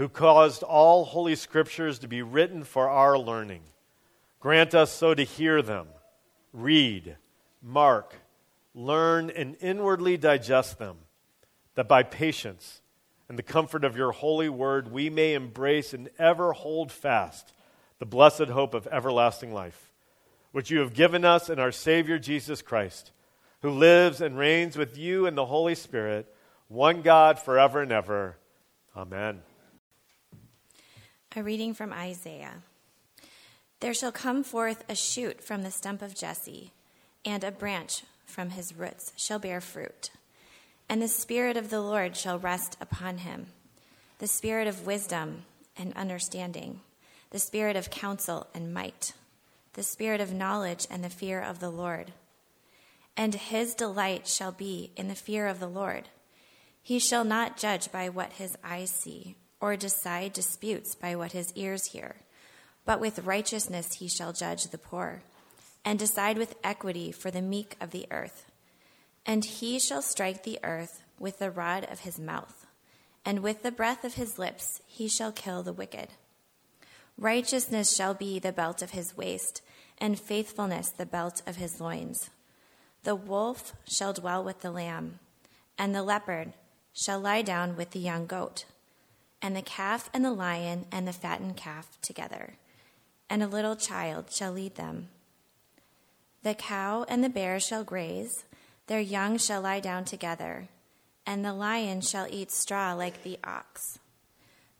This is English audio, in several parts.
who caused all holy scriptures to be written for our learning. Grant us so to hear them, read, mark, learn, and inwardly digest them, that by patience and the comfort of your holy word we may embrace and ever hold fast the blessed hope of everlasting life, which you have given us in our Savior Jesus Christ, who lives and reigns with you in the Holy Spirit, one God forever and ever. Amen. A reading from Isaiah. There shall come forth a shoot from the stump of Jesse, and a branch from his roots shall bear fruit. And the Spirit of the Lord shall rest upon him the Spirit of wisdom and understanding, the Spirit of counsel and might, the Spirit of knowledge and the fear of the Lord. And his delight shall be in the fear of the Lord. He shall not judge by what his eyes see, or decide disputes by what his ears hear, but with righteousness he shall judge the poor, and decide with equity for the meek of the earth. And he shall strike the earth with the rod of his mouth, and with the breath of his lips he shall kill the wicked. Righteousness shall be the belt of his waist, and faithfulness the belt of his loins. The wolf shall dwell with the lamb, and the leopard shall lie down with the young goat, and the calf and the lion and the fattened calf together, and a little child shall lead them. The cow and the bear shall graze, their young shall lie down together, and the lion shall eat straw like the ox.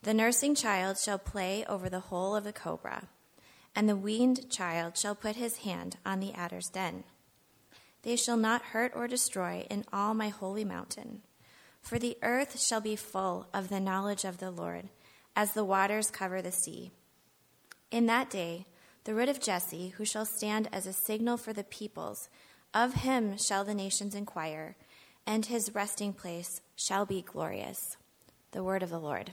The nursing child shall play over the hole of the cobra, and the weaned child shall put his hand on the adder's den. They shall not hurt or destroy in all my holy mountain, for the earth shall be full of the knowledge of the Lord, as the waters cover the sea. In that day, the root of Jesse, who shall stand as a signal for the peoples, of him shall the nations inquire, and his resting place shall be glorious. The word of the Lord.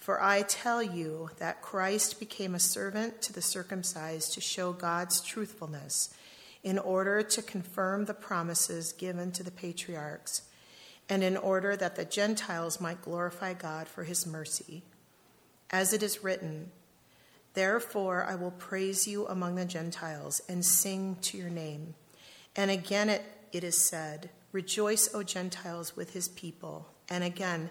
For I tell you that Christ became a servant to the circumcised to show God's truthfulness, in order to confirm the promises given to the patriarchs, and in order that the Gentiles might glorify God for his mercy. As it is written, Therefore I will praise you among the Gentiles and sing to your name. And again it, it is said, Rejoice, O Gentiles, with his people. And again,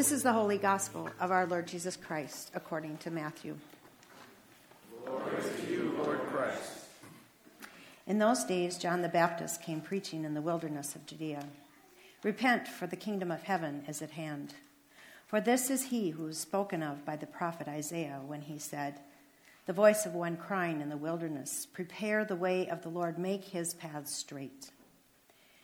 This is the holy gospel of our Lord Jesus Christ, according to Matthew. Glory to you, Lord Christ. In those days, John the Baptist came preaching in the wilderness of Judea Repent, for the kingdom of heaven is at hand. For this is he who was spoken of by the prophet Isaiah when he said, The voice of one crying in the wilderness, Prepare the way of the Lord, make his paths straight.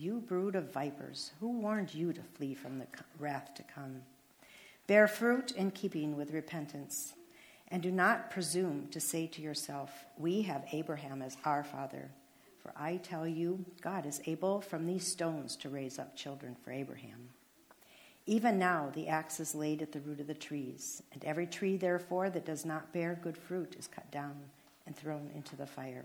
You brood of vipers, who warned you to flee from the wrath to come? Bear fruit in keeping with repentance, and do not presume to say to yourself, We have Abraham as our father. For I tell you, God is able from these stones to raise up children for Abraham. Even now the axe is laid at the root of the trees, and every tree, therefore, that does not bear good fruit is cut down and thrown into the fire.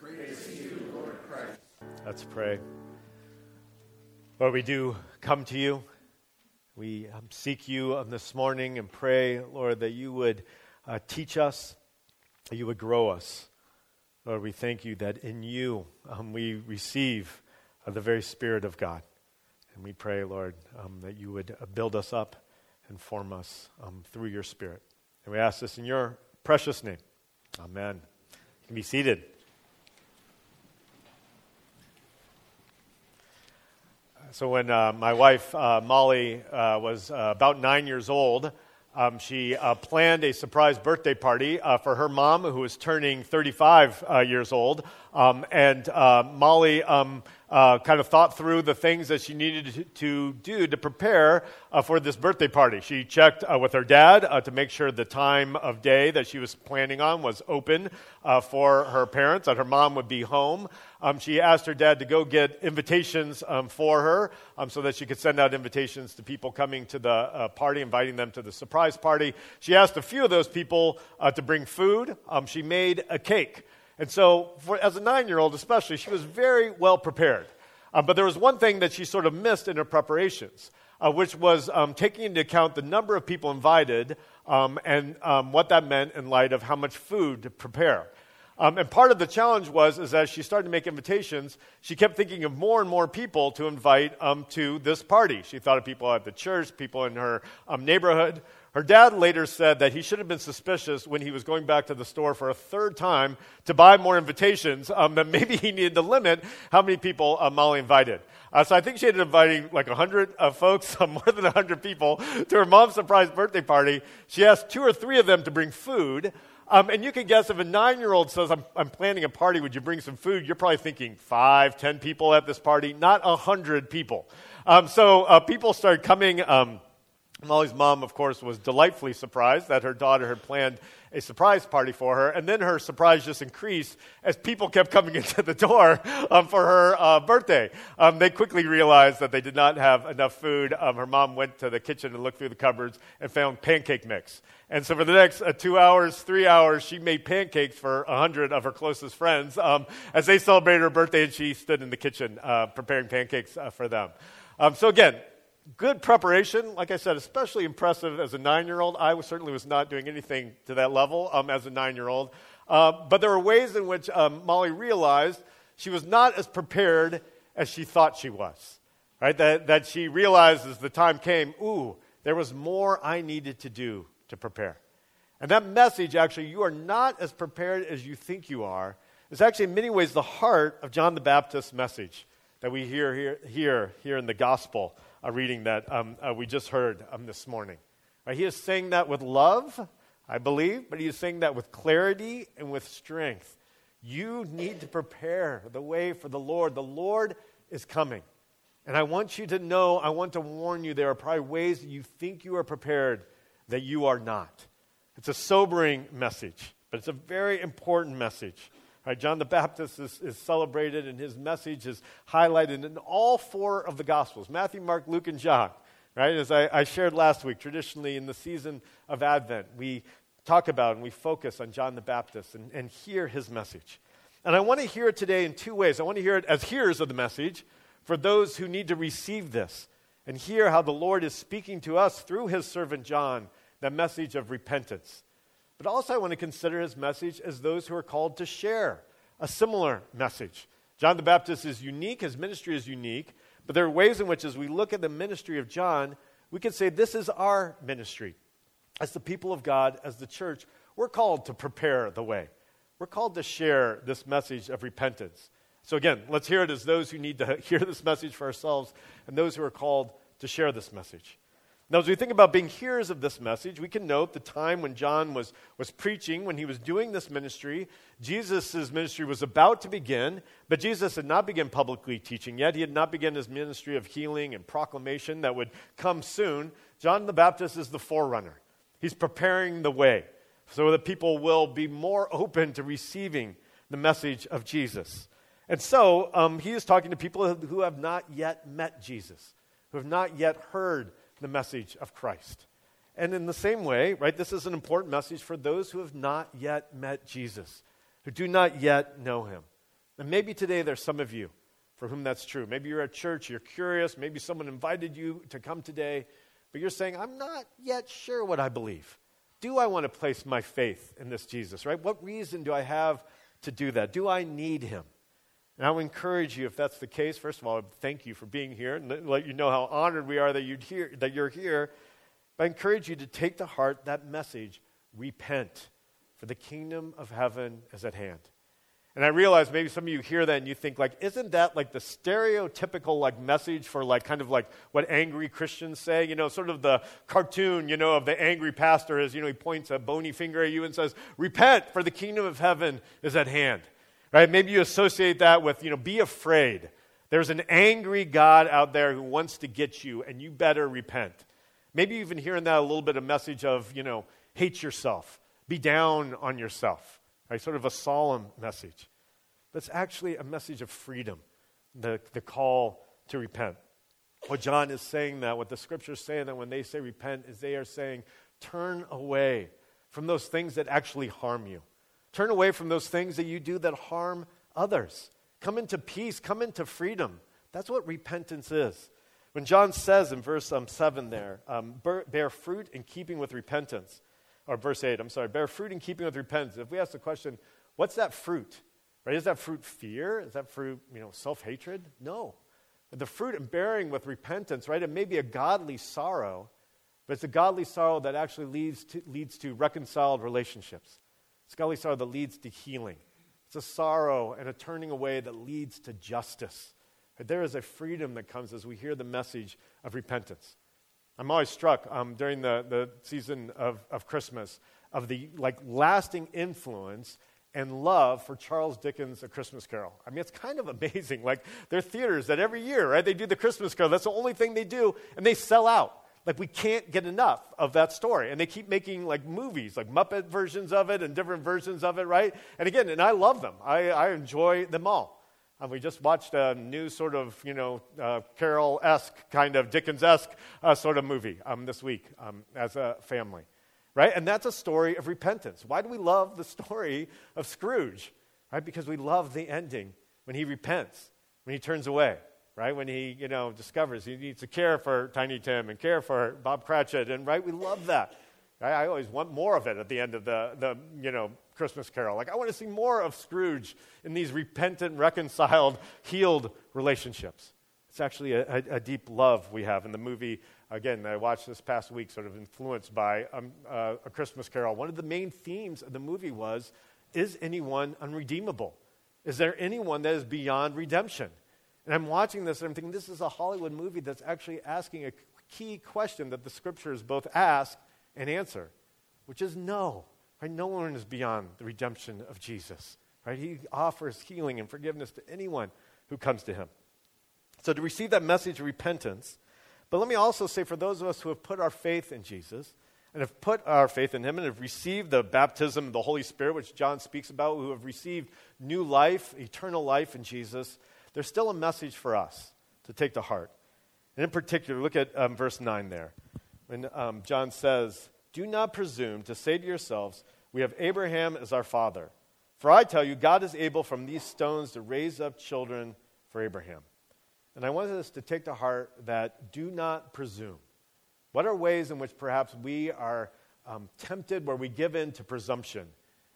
Praise to you, Lord Christ. Let's pray. Lord, we do come to you. We um, seek you um, this morning and pray, Lord, that you would uh, teach us, that you would grow us. Lord, we thank you that in you um, we receive uh, the very Spirit of God. And we pray, Lord, um, that you would uh, build us up and form us through your Spirit. And we ask this in your precious name. Amen. You can be seated. So, when uh, my wife, uh, Molly, uh, was uh, about nine years old, um, she uh, planned a surprise birthday party for her mom, who was turning 35 years old. Um, and Molly um, uh, kind of thought through the things that she needed to do to prepare uh, for this birthday party. She checked uh, with her dad uh, to make sure the time of day that she was planning on was open uh, for her parents, that her mom would be home. Um, she asked her dad to go get invitations um, for her um, so that she could send out invitations to people coming to the uh, party, inviting them to the surprise party. She asked a few of those people to bring food. Um, she made a cake. And so, for, as a nine year old especially, she was very well prepared. Uh, but there was one thing that she sort of missed in her preparations, uh, which was um, taking into account the number of people invited um, and um, what that meant in light of how much food to prepare. Um, and part of the challenge was, is as she started to make invitations, she kept thinking of more and more people to invite um, to this party. She thought of people at the church, people in her um, neighborhood. Her dad later said that he should have been suspicious when he was going back to the store for a third time to buy more invitations, um, that maybe he needed to limit how many people uh, Molly invited. Uh, so I think she ended up inviting like 100 uh, folks, more than 100 people, to her mom's surprise birthday party. She asked two or three of them to bring food. Um, and you can guess if a nine year old says, I'm, I'm, planning a party, would you bring some food? You're probably thinking five, ten people at this party, not a hundred people. Um, so uh, people started coming. Molly's mom, of course, was delightfully surprised that her daughter had planned a surprise party for her. And then her surprise just increased as people kept coming into the door um, for her uh, birthday. Um, they quickly realized that they did not have enough food. Um, her mom went to the kitchen and looked through the cupboards and found pancake mix. And so for the next uh, two hours, three hours, she made pancakes for a hundred of her closest friends um, as they celebrated her birthday, and she stood in the kitchen uh, preparing pancakes uh, for them. Um, so again, good preparation. Like I said, especially impressive as a nine year old. I was, certainly was not doing anything to that level um, as a nine year old. Uh, but there were ways in which um, Molly realized she was not as prepared as she thought she was. Right? That, that she realized as the time came, ooh, there was more I needed to do to prepare. And that message, actually, you are not as prepared as you think you are, is actually in many ways the heart of John the Baptist's message that we hear here, here, here in the gospel a reading that um, uh, we just heard um, this morning. Right? He is saying that with love, I believe, but he is saying that with clarity and with strength. You need to prepare the way for the Lord. The Lord is coming. And I want you to know, I want to warn you, there are probably ways that you think you are prepared that you are not. It's a sobering message, but it's a very important message. Right, John the Baptist is, is, celebrated, and his message is highlighted in all four of the Gospels Matthew, Mark, Luke, and John. Right? As I, I shared last week, traditionally in the season of Advent, we talk about and we focus on John the Baptist and, and hear his message. And I want to hear it today in two ways. I want to hear it as hearers of the message for those who need to receive this and hear how the Lord is speaking to us through his servant John, the message of repentance. But also, I want to consider his message as those who are called to share a similar message. John the Baptist is unique, his ministry is unique, but there are ways in which, as we look at the ministry of John, we can say this is our ministry. As the people of God, as the church, we're called to prepare the way. We're called to share this message of repentance. So, again, let's hear it as those who need to hear this message for ourselves and those who are called to share this message. Now, as we think about being hearers of this message, we can note the time when John was, was preaching, when he was doing this ministry. Jesus' ministry was about to begin, but Jesus had not begun publicly teaching yet. He had not begun his ministry of healing and proclamation that would come soon. John the Baptist is the forerunner, he's preparing the way so that people will be more open to receiving the message of Jesus. And so um, he is talking to people who have not yet met Jesus, who have not yet heard the message of Christ. And in the same way, right, this is an important message for those who have not yet met Jesus, who do not yet know him. And maybe today there's some of you for whom that's true. Maybe you're at church, you're curious, maybe someone invited you to come today, but you're saying, I'm not yet sure what I believe. Do I want to place my faith in this Jesus, right? What reason do I have to do that? Do I need him? And I would encourage you, if that's the case, first of all, thank you for being here and let you know how honored we are that, you'd hear, that you're here. But I encourage you to take to heart that message repent, for the kingdom of heaven is at hand. And I realize maybe some of you hear that and you think like, isn't that like the stereotypical like message for like kind of like what angry Christians say? You know, sort of the cartoon, you know, of the angry pastor is, you know, he points a bony finger at you and says, repent for the kingdom of heaven is at hand. Right? Maybe you associate that with, you know, be afraid. There's an angry God out there who wants to get you, and you better repent. Maybe even hearing that a little bit of message of, you know, hate yourself, be down on yourself, right? Sort of a solemn message. It's actually a message of freedom, the, the call to repent. What John is saying that, what the scriptures saying that when they say repent, is they are saying, turn away from those things that actually harm you. Turn away from those things that you do that harm others. Come into peace, come into freedom. That's what repentance is. When John says in verse um, 7 there, um, bear fruit in keeping with repentance, or verse 8, I'm sorry, bear fruit in keeping with repentance. If we ask the question, what's that fruit? Right? Is that fruit fear? Is that fruit, you know, self-hatred? No. The fruit in bearing with repentance, right? It may be a godly sorrow, but it's a godly sorrow that actually leads to, leads to reconciled relationships. Scully sorrow that leads to healing. It's a sorrow and a turning away that leads to justice. There is a freedom that comes as we hear the message of repentance. I'm always struck um, during the, the season of, of Christmas of the like lasting influence and love for Charles Dickens' A Christmas Carol. I mean, it's kind of amazing. Like, there are theaters that every year, right, they do the Christmas Carol. That's the only thing they do, and they sell out. Like, we can't get enough of that story. And they keep making, like, movies, like Muppet versions of it and different versions of it, right? And again, and I love them. I, I enjoy them all. And we just watched a new sort of, you know, uh, Carol esque, kind of Dickens esque uh, sort of movie um, this week um, as a family, right? And that's a story of repentance. Why do we love the story of Scrooge? Right? Because we love the ending when he repents, when he turns away right? When he, you know, discovers he needs to care for Tiny Tim and care for Bob Cratchit, and right, we love that. Right? I always want more of it at the end of the, the, you know, Christmas Carol. Like I want to see more of Scrooge in these repentant, reconciled, healed relationships. It's actually a, a, a deep love we have in the movie. Again, I watched this past week, sort of influenced by um, uh, A Christmas Carol. One of the main themes of the movie was Is anyone unredeemable? Is there anyone that is beyond redemption? And I'm watching this and I'm thinking, this is a Hollywood movie that's actually asking a key question that the scriptures both ask and answer, which is no. Right? No one is beyond the redemption of Jesus. Right? He offers healing and forgiveness to anyone who comes to him. So to receive that message of repentance, but let me also say for those of us who have put our faith in Jesus and have put our faith in him and have received the baptism of the Holy Spirit, which John speaks about, who have received new life, eternal life in Jesus, there's still a message for us to take to heart. And in particular, look at um, verse 9 there. When um, John says, Do not presume to say to yourselves, We have Abraham as our father. For I tell you, God is able from these stones to raise up children for Abraham. And I want us to take to heart that do not presume. What are ways in which perhaps we are um, tempted, where we give in to presumption?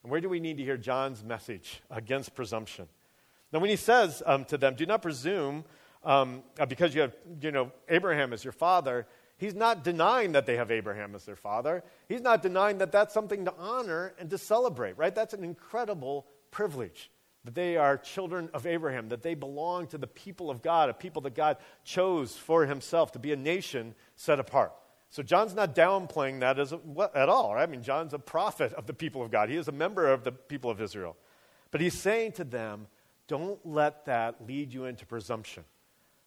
And where do we need to hear John's message against presumption? Now, when he says um, to them, do not presume um, uh, because you have, you know, Abraham as your father, he's not denying that they have Abraham as their father. He's not denying that that's something to honor and to celebrate, right? That's an incredible privilege that they are children of Abraham, that they belong to the people of God, a people that God chose for himself to be a nation set apart. So John's not downplaying that as a, at all. Right? I mean, John's a prophet of the people of God. He is a member of the people of Israel. But he's saying to them, don't let that lead you into presumption.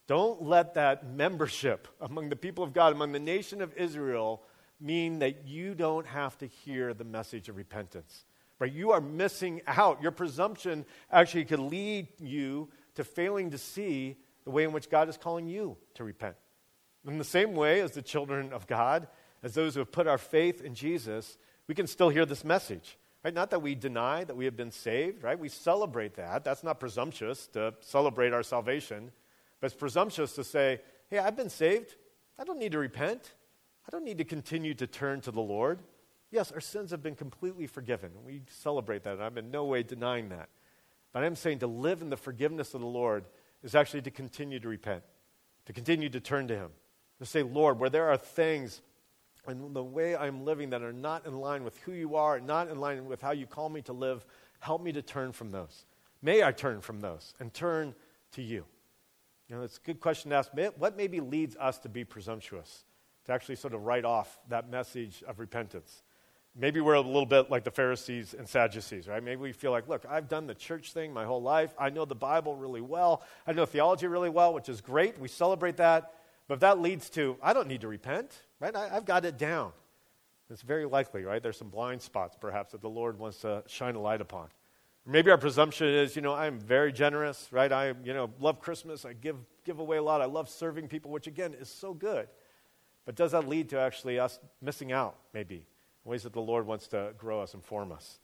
Don't let that membership among the people of God, among the nation of Israel, mean that you don't have to hear the message of repentance. Right? You are missing out. Your presumption actually could lead you to failing to see the way in which God is calling you to repent. In the same way as the children of God, as those who have put our faith in Jesus, we can still hear this message. Right? Not that we deny that we have been saved, right? We celebrate that. That's not presumptuous to celebrate our salvation. But it's presumptuous to say, hey, I've been saved. I don't need to repent. I don't need to continue to turn to the Lord. Yes, our sins have been completely forgiven. We celebrate that. And I'm in no way denying that. But I'm saying to live in the forgiveness of the Lord is actually to continue to repent, to continue to turn to Him, to say, Lord, where there are things in the way I'm living that are not in line with who you are, not in line with how you call me to live, help me to turn from those. May I turn from those and turn to you. You know, it's a good question to ask. What maybe leads us to be presumptuous, to actually sort of write off that message of repentance? Maybe we're a little bit like the Pharisees and Sadducees, right? Maybe we feel like, look, I've done the church thing my whole life. I know the Bible really well. I know theology really well, which is great. We celebrate that. But that leads to, I don't need to repent, right? I, have got it down. It's very likely, right? There's some blind spots, perhaps, that the Lord wants to shine a light upon. Maybe our presumption is, you know, I'm very generous, right? I, you know, love Christmas. I give, give away a lot. I love serving people, which again is so good. But does that lead to actually us missing out, maybe, ways that the Lord wants to grow us and form us?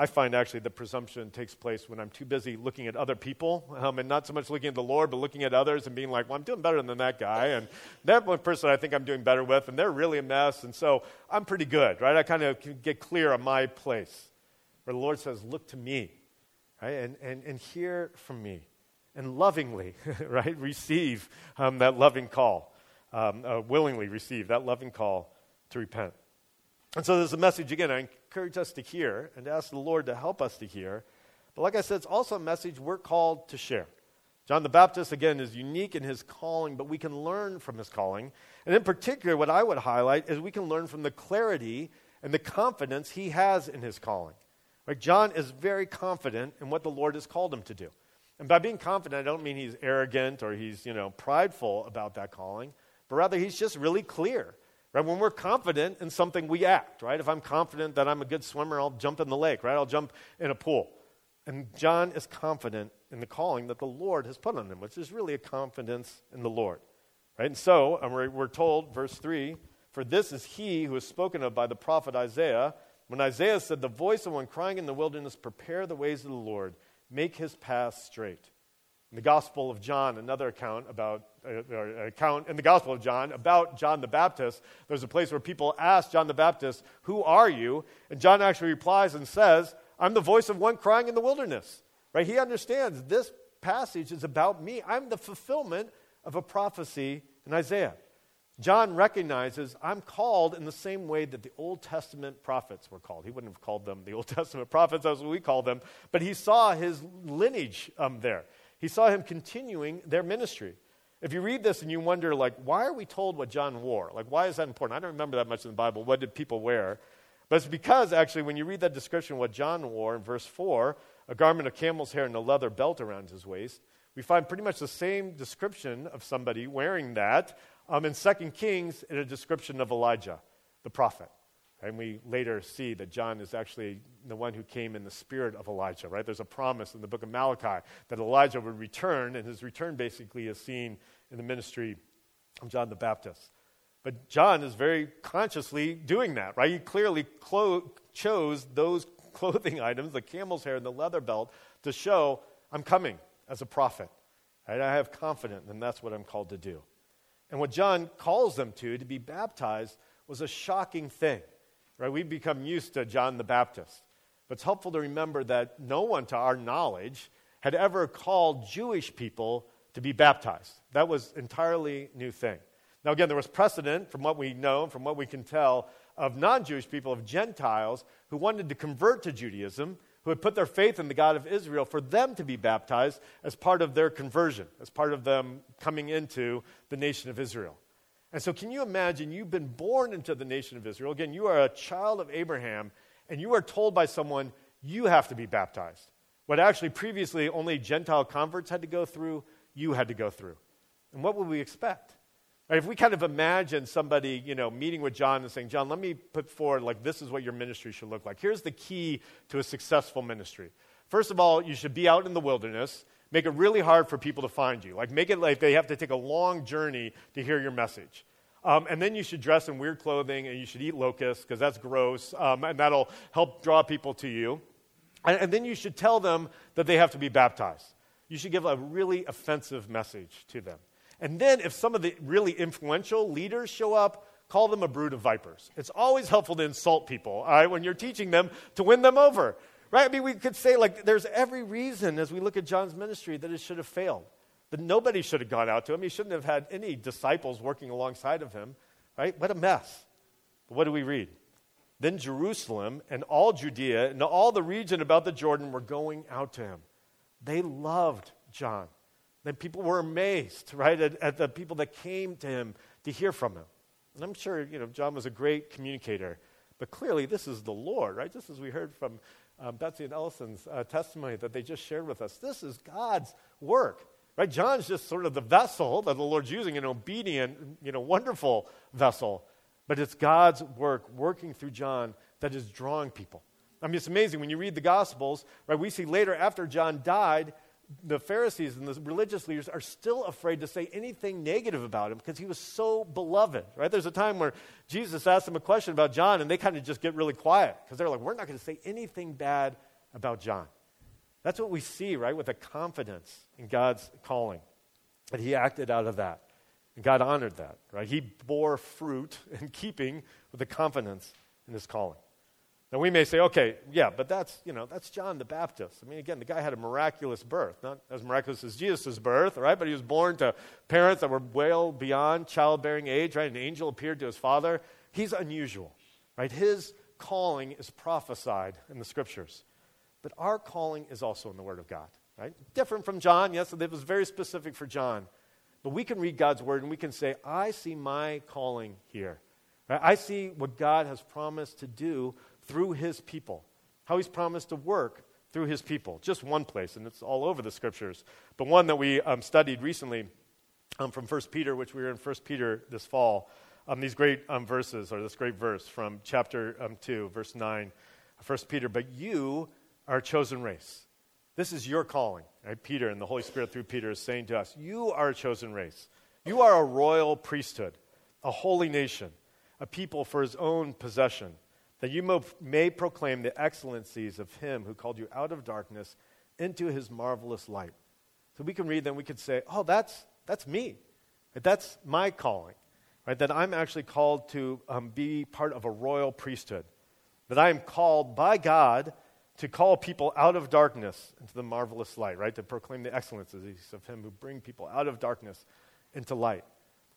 I find actually the presumption takes place when I'm too busy looking at other people um, and not so much looking at the Lord, but looking at others and being like, well, I'm doing better than that guy. And that one person I think I'm doing better with, and they're really a mess. And so I'm pretty good, right? I kind of get clear on my place. Where the Lord says, Look to me, right? And, and, and hear from me. And lovingly, right? Receive um, that loving call. Um, uh, willingly receive that loving call to repent. And so there's a message, again, I encourage us to hear and to ask the Lord to help us to hear. But like I said, it's also a message we're called to share. John the Baptist, again, is unique in his calling, but we can learn from his calling. And in particular, what I would highlight is we can learn from the clarity and the confidence he has in his calling. Right? John is very confident in what the Lord has called him to do. And by being confident, I don't mean he's arrogant or he's, you know, prideful about that calling, but rather he's just really clear. Right? When we're confident in something, we act, right? If I'm confident that I'm a good swimmer, I'll jump in the lake, right? I'll jump in a pool. And John is confident in the calling that the Lord has put on him, which is really a confidence in the Lord. Right? And so we're, we're told, verse 3 For this is he who is spoken of by the prophet Isaiah when Isaiah said, The voice of one crying in the wilderness, prepare the ways of the Lord, make his path straight. In the Gospel of John, another account about, uh, account in the Gospel of John about John the Baptist, there's a place where people ask John the Baptist, Who are you? And John actually replies and says, I'm the voice of one crying in the wilderness. Right? He understands this passage is about me. I'm the fulfillment of a prophecy in Isaiah. John recognizes I'm called in the same way that the Old Testament prophets were called. He wouldn't have called them the Old Testament prophets, as we call them, but he saw his lineage um, there. He saw him continuing their ministry. If you read this and you wonder, like, why are we told what John wore? Like, why is that important? I don't remember that much in the Bible. What did people wear? But it's because, actually, when you read that description of what John wore in verse 4, a garment of camel's hair and a leather belt around his waist, we find pretty much the same description of somebody wearing that um, in 2 Kings, in a description of Elijah, the prophet. And we later see that John is actually the one who came in the spirit of Elijah, right? There's a promise in the book of Malachi that Elijah would return, and his return basically is seen in the ministry of John the Baptist. But John is very consciously doing that, right? He clearly clo- chose those clothing items, the camel's hair and the leather belt, to show I'm coming as a prophet. Right? I have confidence, and that's what I'm called to do. And what John calls them to, to be baptized, was a shocking thing. Right? We've become used to John the Baptist. But it's helpful to remember that no one, to our knowledge, had ever called Jewish people to be baptized. That was entirely new thing. Now, again, there was precedent from what we know, from what we can tell, of non Jewish people, of Gentiles who wanted to convert to Judaism, who had put their faith in the God of Israel, for them to be baptized as part of their conversion, as part of them coming into the nation of Israel. And so, can you imagine you've been born into the nation of Israel? Again, you are a child of Abraham, and you are told by someone, you have to be baptized. What actually previously only Gentile converts had to go through, you had to go through. And what would we expect? Right, if we kind of imagine somebody, you know, meeting with John and saying, John, let me put forward, like, this is what your ministry should look like. Here's the key to a successful ministry. First of all, you should be out in the wilderness. Make it really hard for people to find you. Like, make it like they have to take a long journey to hear your message. Um, and then you should dress in weird clothing and you should eat locusts because that's gross, um, and that'll help draw people to you. And, and then you should tell them that they have to be baptized. You should give a really offensive message to them. And then, if some of the really influential leaders show up, call them a brood of vipers. It's always helpful to insult people, all right, when you're teaching them to win them over, right? I mean, we could say, like, there's every reason as we look at John's ministry that it should have failed. That nobody should have gone out to him. He shouldn't have had any disciples working alongside of him, right? What a mess. But what do we read? Then Jerusalem and all Judea and all the region about the Jordan were going out to him. They loved John. Then people were amazed, right, at, at, the people that came to him to hear from him. And I'm sure, you know, John was a great communicator. But clearly, this is the Lord, right? Just as we heard from um, Betsy and Ellison's uh, testimony that they just shared with us. This is God's work, right? John's just sort of the vessel that the Lord's using, an obedient, you know, wonderful vessel. But it's God's work working through John that is drawing people. I mean, it's amazing when you read the Gospels, right? We see later after John died, the Pharisees and the religious leaders are still afraid to say anything negative about him because he was so beloved, right? There's a time where Jesus asked them a question about John and they kind of just get really quiet because they're like, we're not going to say anything bad about John. That's what we see, right, with a confidence in God's calling. And he acted out of that. And God honored that, right? He bore fruit in keeping with the confidence in his calling. Now we may say, okay, yeah, but that's, you know, that's John the Baptist. I mean, again, the guy had a miraculous birth, not as miraculous as Jesus' birth, right? But he was born to parents that were well beyond childbearing age, right? An angel appeared to his father. He's unusual, right? His calling is prophesied in the scriptures. But our calling is also in the Word of God, right? Different from John, yes, it was very specific for John. But we can read God's Word and we can say, I see my calling here. I see what God has promised to do through his people, how he's promised to work through his people. Just one place, and it's all over the scriptures. But one that we um, studied recently um, from 1 Peter, which we were in 1 Peter this fall, um, these great um, verses, or this great verse from chapter um, 2, verse 9, 1 Peter. But you are a chosen race. This is your calling. Right? Peter and the Holy Spirit through Peter is saying to us, You are a chosen race. You are a royal priesthood, a holy nation, a people for his own possession that you may proclaim the excellencies of him who called you out of darkness into his marvelous light. So we can read them, we could say, oh, that's, that's me. That's my calling. Right? That I'm actually called to um, be part of a royal priesthood. That I am called by God to call people out of darkness into the marvelous light, right? To proclaim the excellencies of him who bring people out of darkness into light.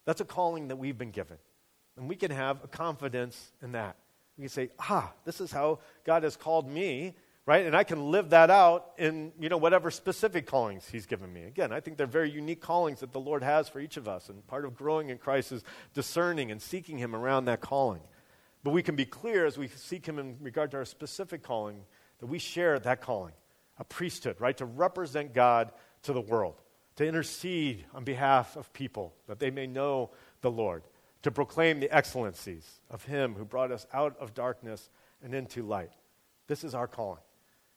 That's a calling that we've been given. And we can have a confidence in that. We can say, ah, this is how God has called me, right? And I can live that out in, you know, whatever specific callings he's given me. Again, I think they're very unique callings that the Lord has for each of us. And part of growing in Christ is discerning and seeking him around that calling. But we can be clear as we seek him in regard to our specific calling that we share that calling, a priesthood, right? To represent God to the world, to intercede on behalf of people that they may know the Lord to proclaim the excellencies of Him who brought us out of darkness and into light. This is our calling.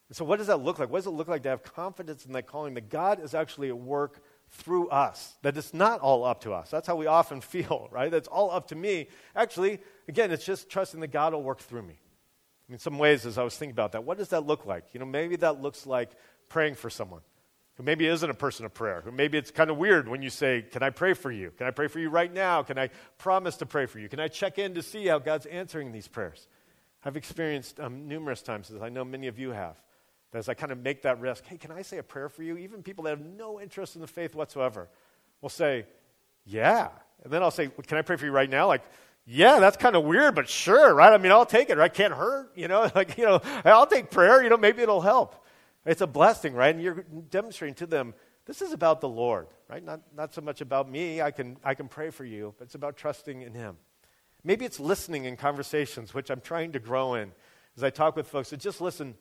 And so, what does that look like? What does it look like to have confidence in that calling that God is actually at work through us? That it's not all up to us. That's how we often feel, right? That's all up to me. Actually, again, it's just trusting that God will work through me. In some ways, as I was thinking about that, what does that look like? You know, maybe that looks like praying for someone who maybe isn't a person of prayer, who maybe it's kind of weird when you say, Can I pray for you? Can I pray for you right now? Can I promise to pray for you? Can I check in to see how God's answering these prayers? I've experienced um, numerous times, as I know many of you have, that as I kind of make that risk, hey, can I say a prayer for you? Even people that have no interest in the faith whatsoever will say, yeah. And then I'll say, can I pray for you right now? Like, yeah, that's kind of weird, but sure, right? I mean, I'll take it, right? Can't hurt, you know? Like, you know, I'll take prayer, you know, maybe it'll help. It's a blessing, right? And you're demonstrating to them, this is about the Lord, right? Not, not so much about me. I can, I can pray for you, but it's about trusting in Him. Maybe it's listening in conversations, which I'm trying to grow in as I talk with folks. So just listen,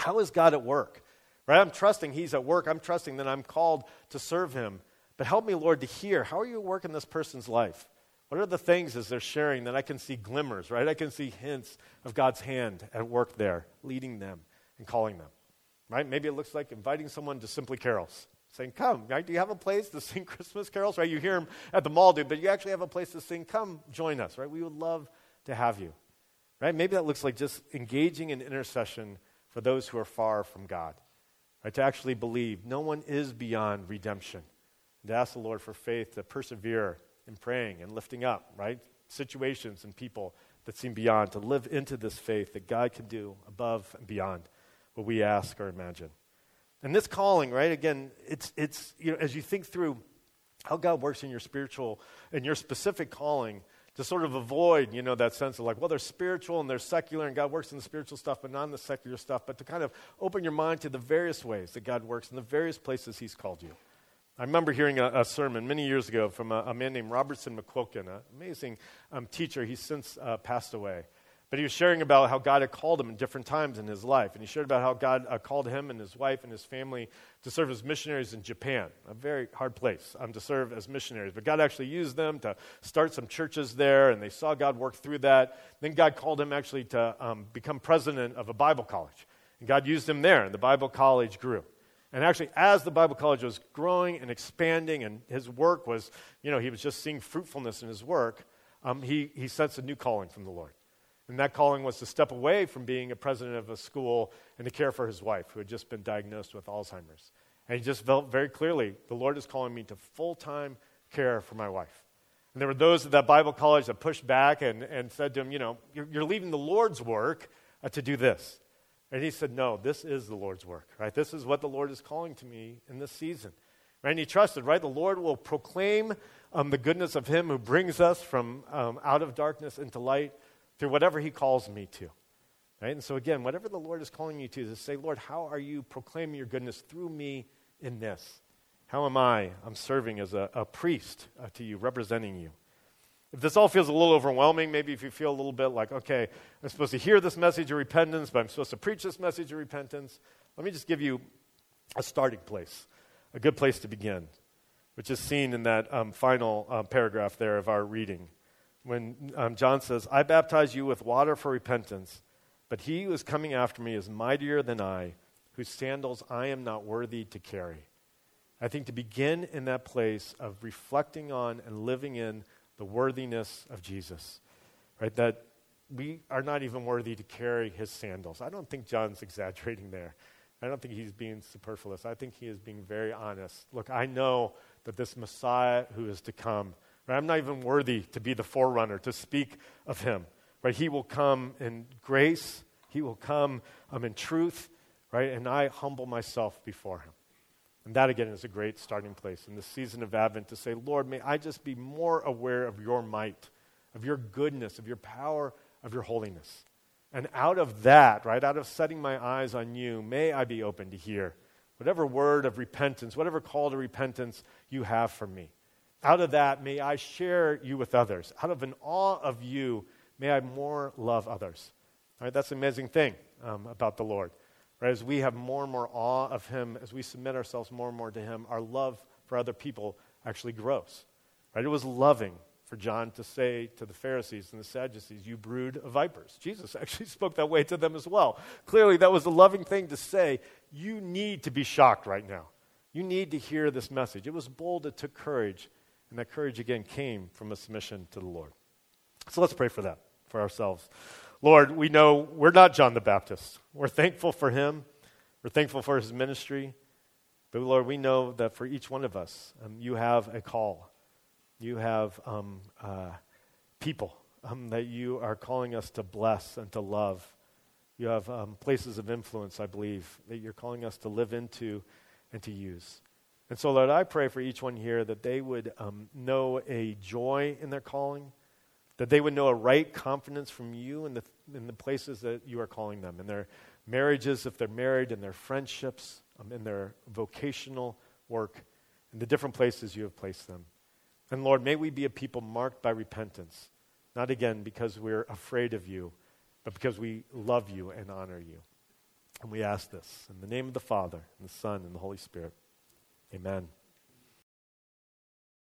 how is God at work? Right? I'm trusting He's at work. I'm trusting that I'm called to serve Him. But help me, Lord, to hear how are you working this person's life? What are the things as they're sharing that I can see glimmers, right? I can see hints of God's hand at work there, leading them and calling them, right? Maybe it looks like inviting someone to Simply Carols, saying, Come, right? Do you have a place to sing Christmas carols, right? You hear them at the mall, dude, but you actually have a place to sing. Come, join us, right? We would love to have you, right? Maybe that looks like just engaging in intercession for those who are far from God, right? To actually believe no one is beyond redemption to ask the Lord for faith to persevere in praying and lifting up, right? Situations and people that seem beyond, to live into this faith that God can do above and beyond what we ask or imagine. And this calling, right, again, it's, it's you know, as you think through how God works in your spiritual and your specific calling, to sort of avoid, you know, that sense of like, well, they're spiritual and they're secular, and God works in the spiritual stuff, but not in the secular stuff, but to kind of open your mind to the various ways that God works in the various places He's called you. I remember hearing a, a, sermon many years ago from a, a man named Robertson McQuilkin, an amazing um, teacher. He's since uh, passed away. But he was sharing about how God had called him in different times in his life. And he shared about how God uh, called him and his wife and his family to serve as missionaries in Japan, a very hard place um, to serve as missionaries. But God actually used them to start some churches there, and they saw God work through that. Then God called him actually to um, become president of a Bible college. And God used him there, and the Bible college grew. And actually, as the Bible college was growing and expanding, and his work was, you know, he was just seeing fruitfulness in his work, um, he, he sensed a new calling from the Lord. And that calling was to step away from being a president of a school and to care for his wife, who had just been diagnosed with Alzheimer's. And he just felt very clearly the Lord is calling me to full time care for my wife. And there were those at that Bible college that pushed back and, and said to him, You know, you're, you're leaving the Lord's work uh, to do this. And he said, No, this is the Lord's work, right? This is what the Lord is calling to me in this season. Right? And he trusted, right? The Lord will proclaim um, the goodness of him who brings us from um, out of darkness into light through whatever he calls me to. Right? And so, again, whatever the Lord is calling you to, to say, Lord, how are you proclaiming your goodness through me in this? How am I? I'm serving as a, a priest uh, to you, representing you. If this all feels a little overwhelming, maybe if you feel a little bit like, okay, I'm supposed to hear this message of repentance, but I'm supposed to preach this message of repentance, let me just give you a starting place, a good place to begin, which is seen in that um, final um, paragraph there of our reading. When um, John says, I baptize you with water for repentance, but he who is coming after me is mightier than I, whose sandals I am not worthy to carry. I think to begin in that place of reflecting on and living in the worthiness of Jesus, right? That we are not even worthy to carry his sandals. I don't think John's exaggerating there. I don't think he's being superfluous. I think he is being very honest. Look, I know that this Messiah who is to come, right, I'm not even worthy to be the forerunner, to speak of him. Right? He will come in grace, he will come um, in truth, right? And I humble myself before him. And that, again, is a great starting place in the season of Advent to say, Lord, may I just be more aware of your might, of your goodness, of your power, of your holiness. And out of that, right, out of setting my eyes on you, may I be open to hear whatever word of repentance, whatever call to repentance you have for me. Out of that, may I share you with others. Out of an awe of you, may I more love others. All right, that's an amazing thing um, about the Lord. Right? As we have more and more awe of Him, as we submit ourselves more and more to Him, our love for other people actually grows. Right? It was loving for John to say to the Pharisees and the Sadducees, You brood of vipers. Jesus actually spoke that way to them as well. Clearly, that was a loving thing to say. You need to be shocked right now. You need to hear this message. It was bold, it took courage, and that courage again came from a submission to the Lord. So let's pray for that, for ourselves. Lord, we know we're not John the Baptist. We're thankful for him. We're thankful for his ministry. But Lord, we know that for each one of us, um, you have a call. You have um, uh, people um, that you are calling us to bless and to love. You have um, places of influence, I believe, that you're calling us to live into and to use. And so, Lord, I pray for each one here that they would um, know a joy in their calling, that they would know a right confidence from you in the, in the places that you are calling them, in their marriages, if they're married, in their friendships, um, in their vocational work, in the different places you have placed them. And Lord, may we be a people marked by repentance, not again because we're afraid of you, but because we love you and honor you. And we ask this in the name of the Father, and the Son, and the Holy Spirit. Amen.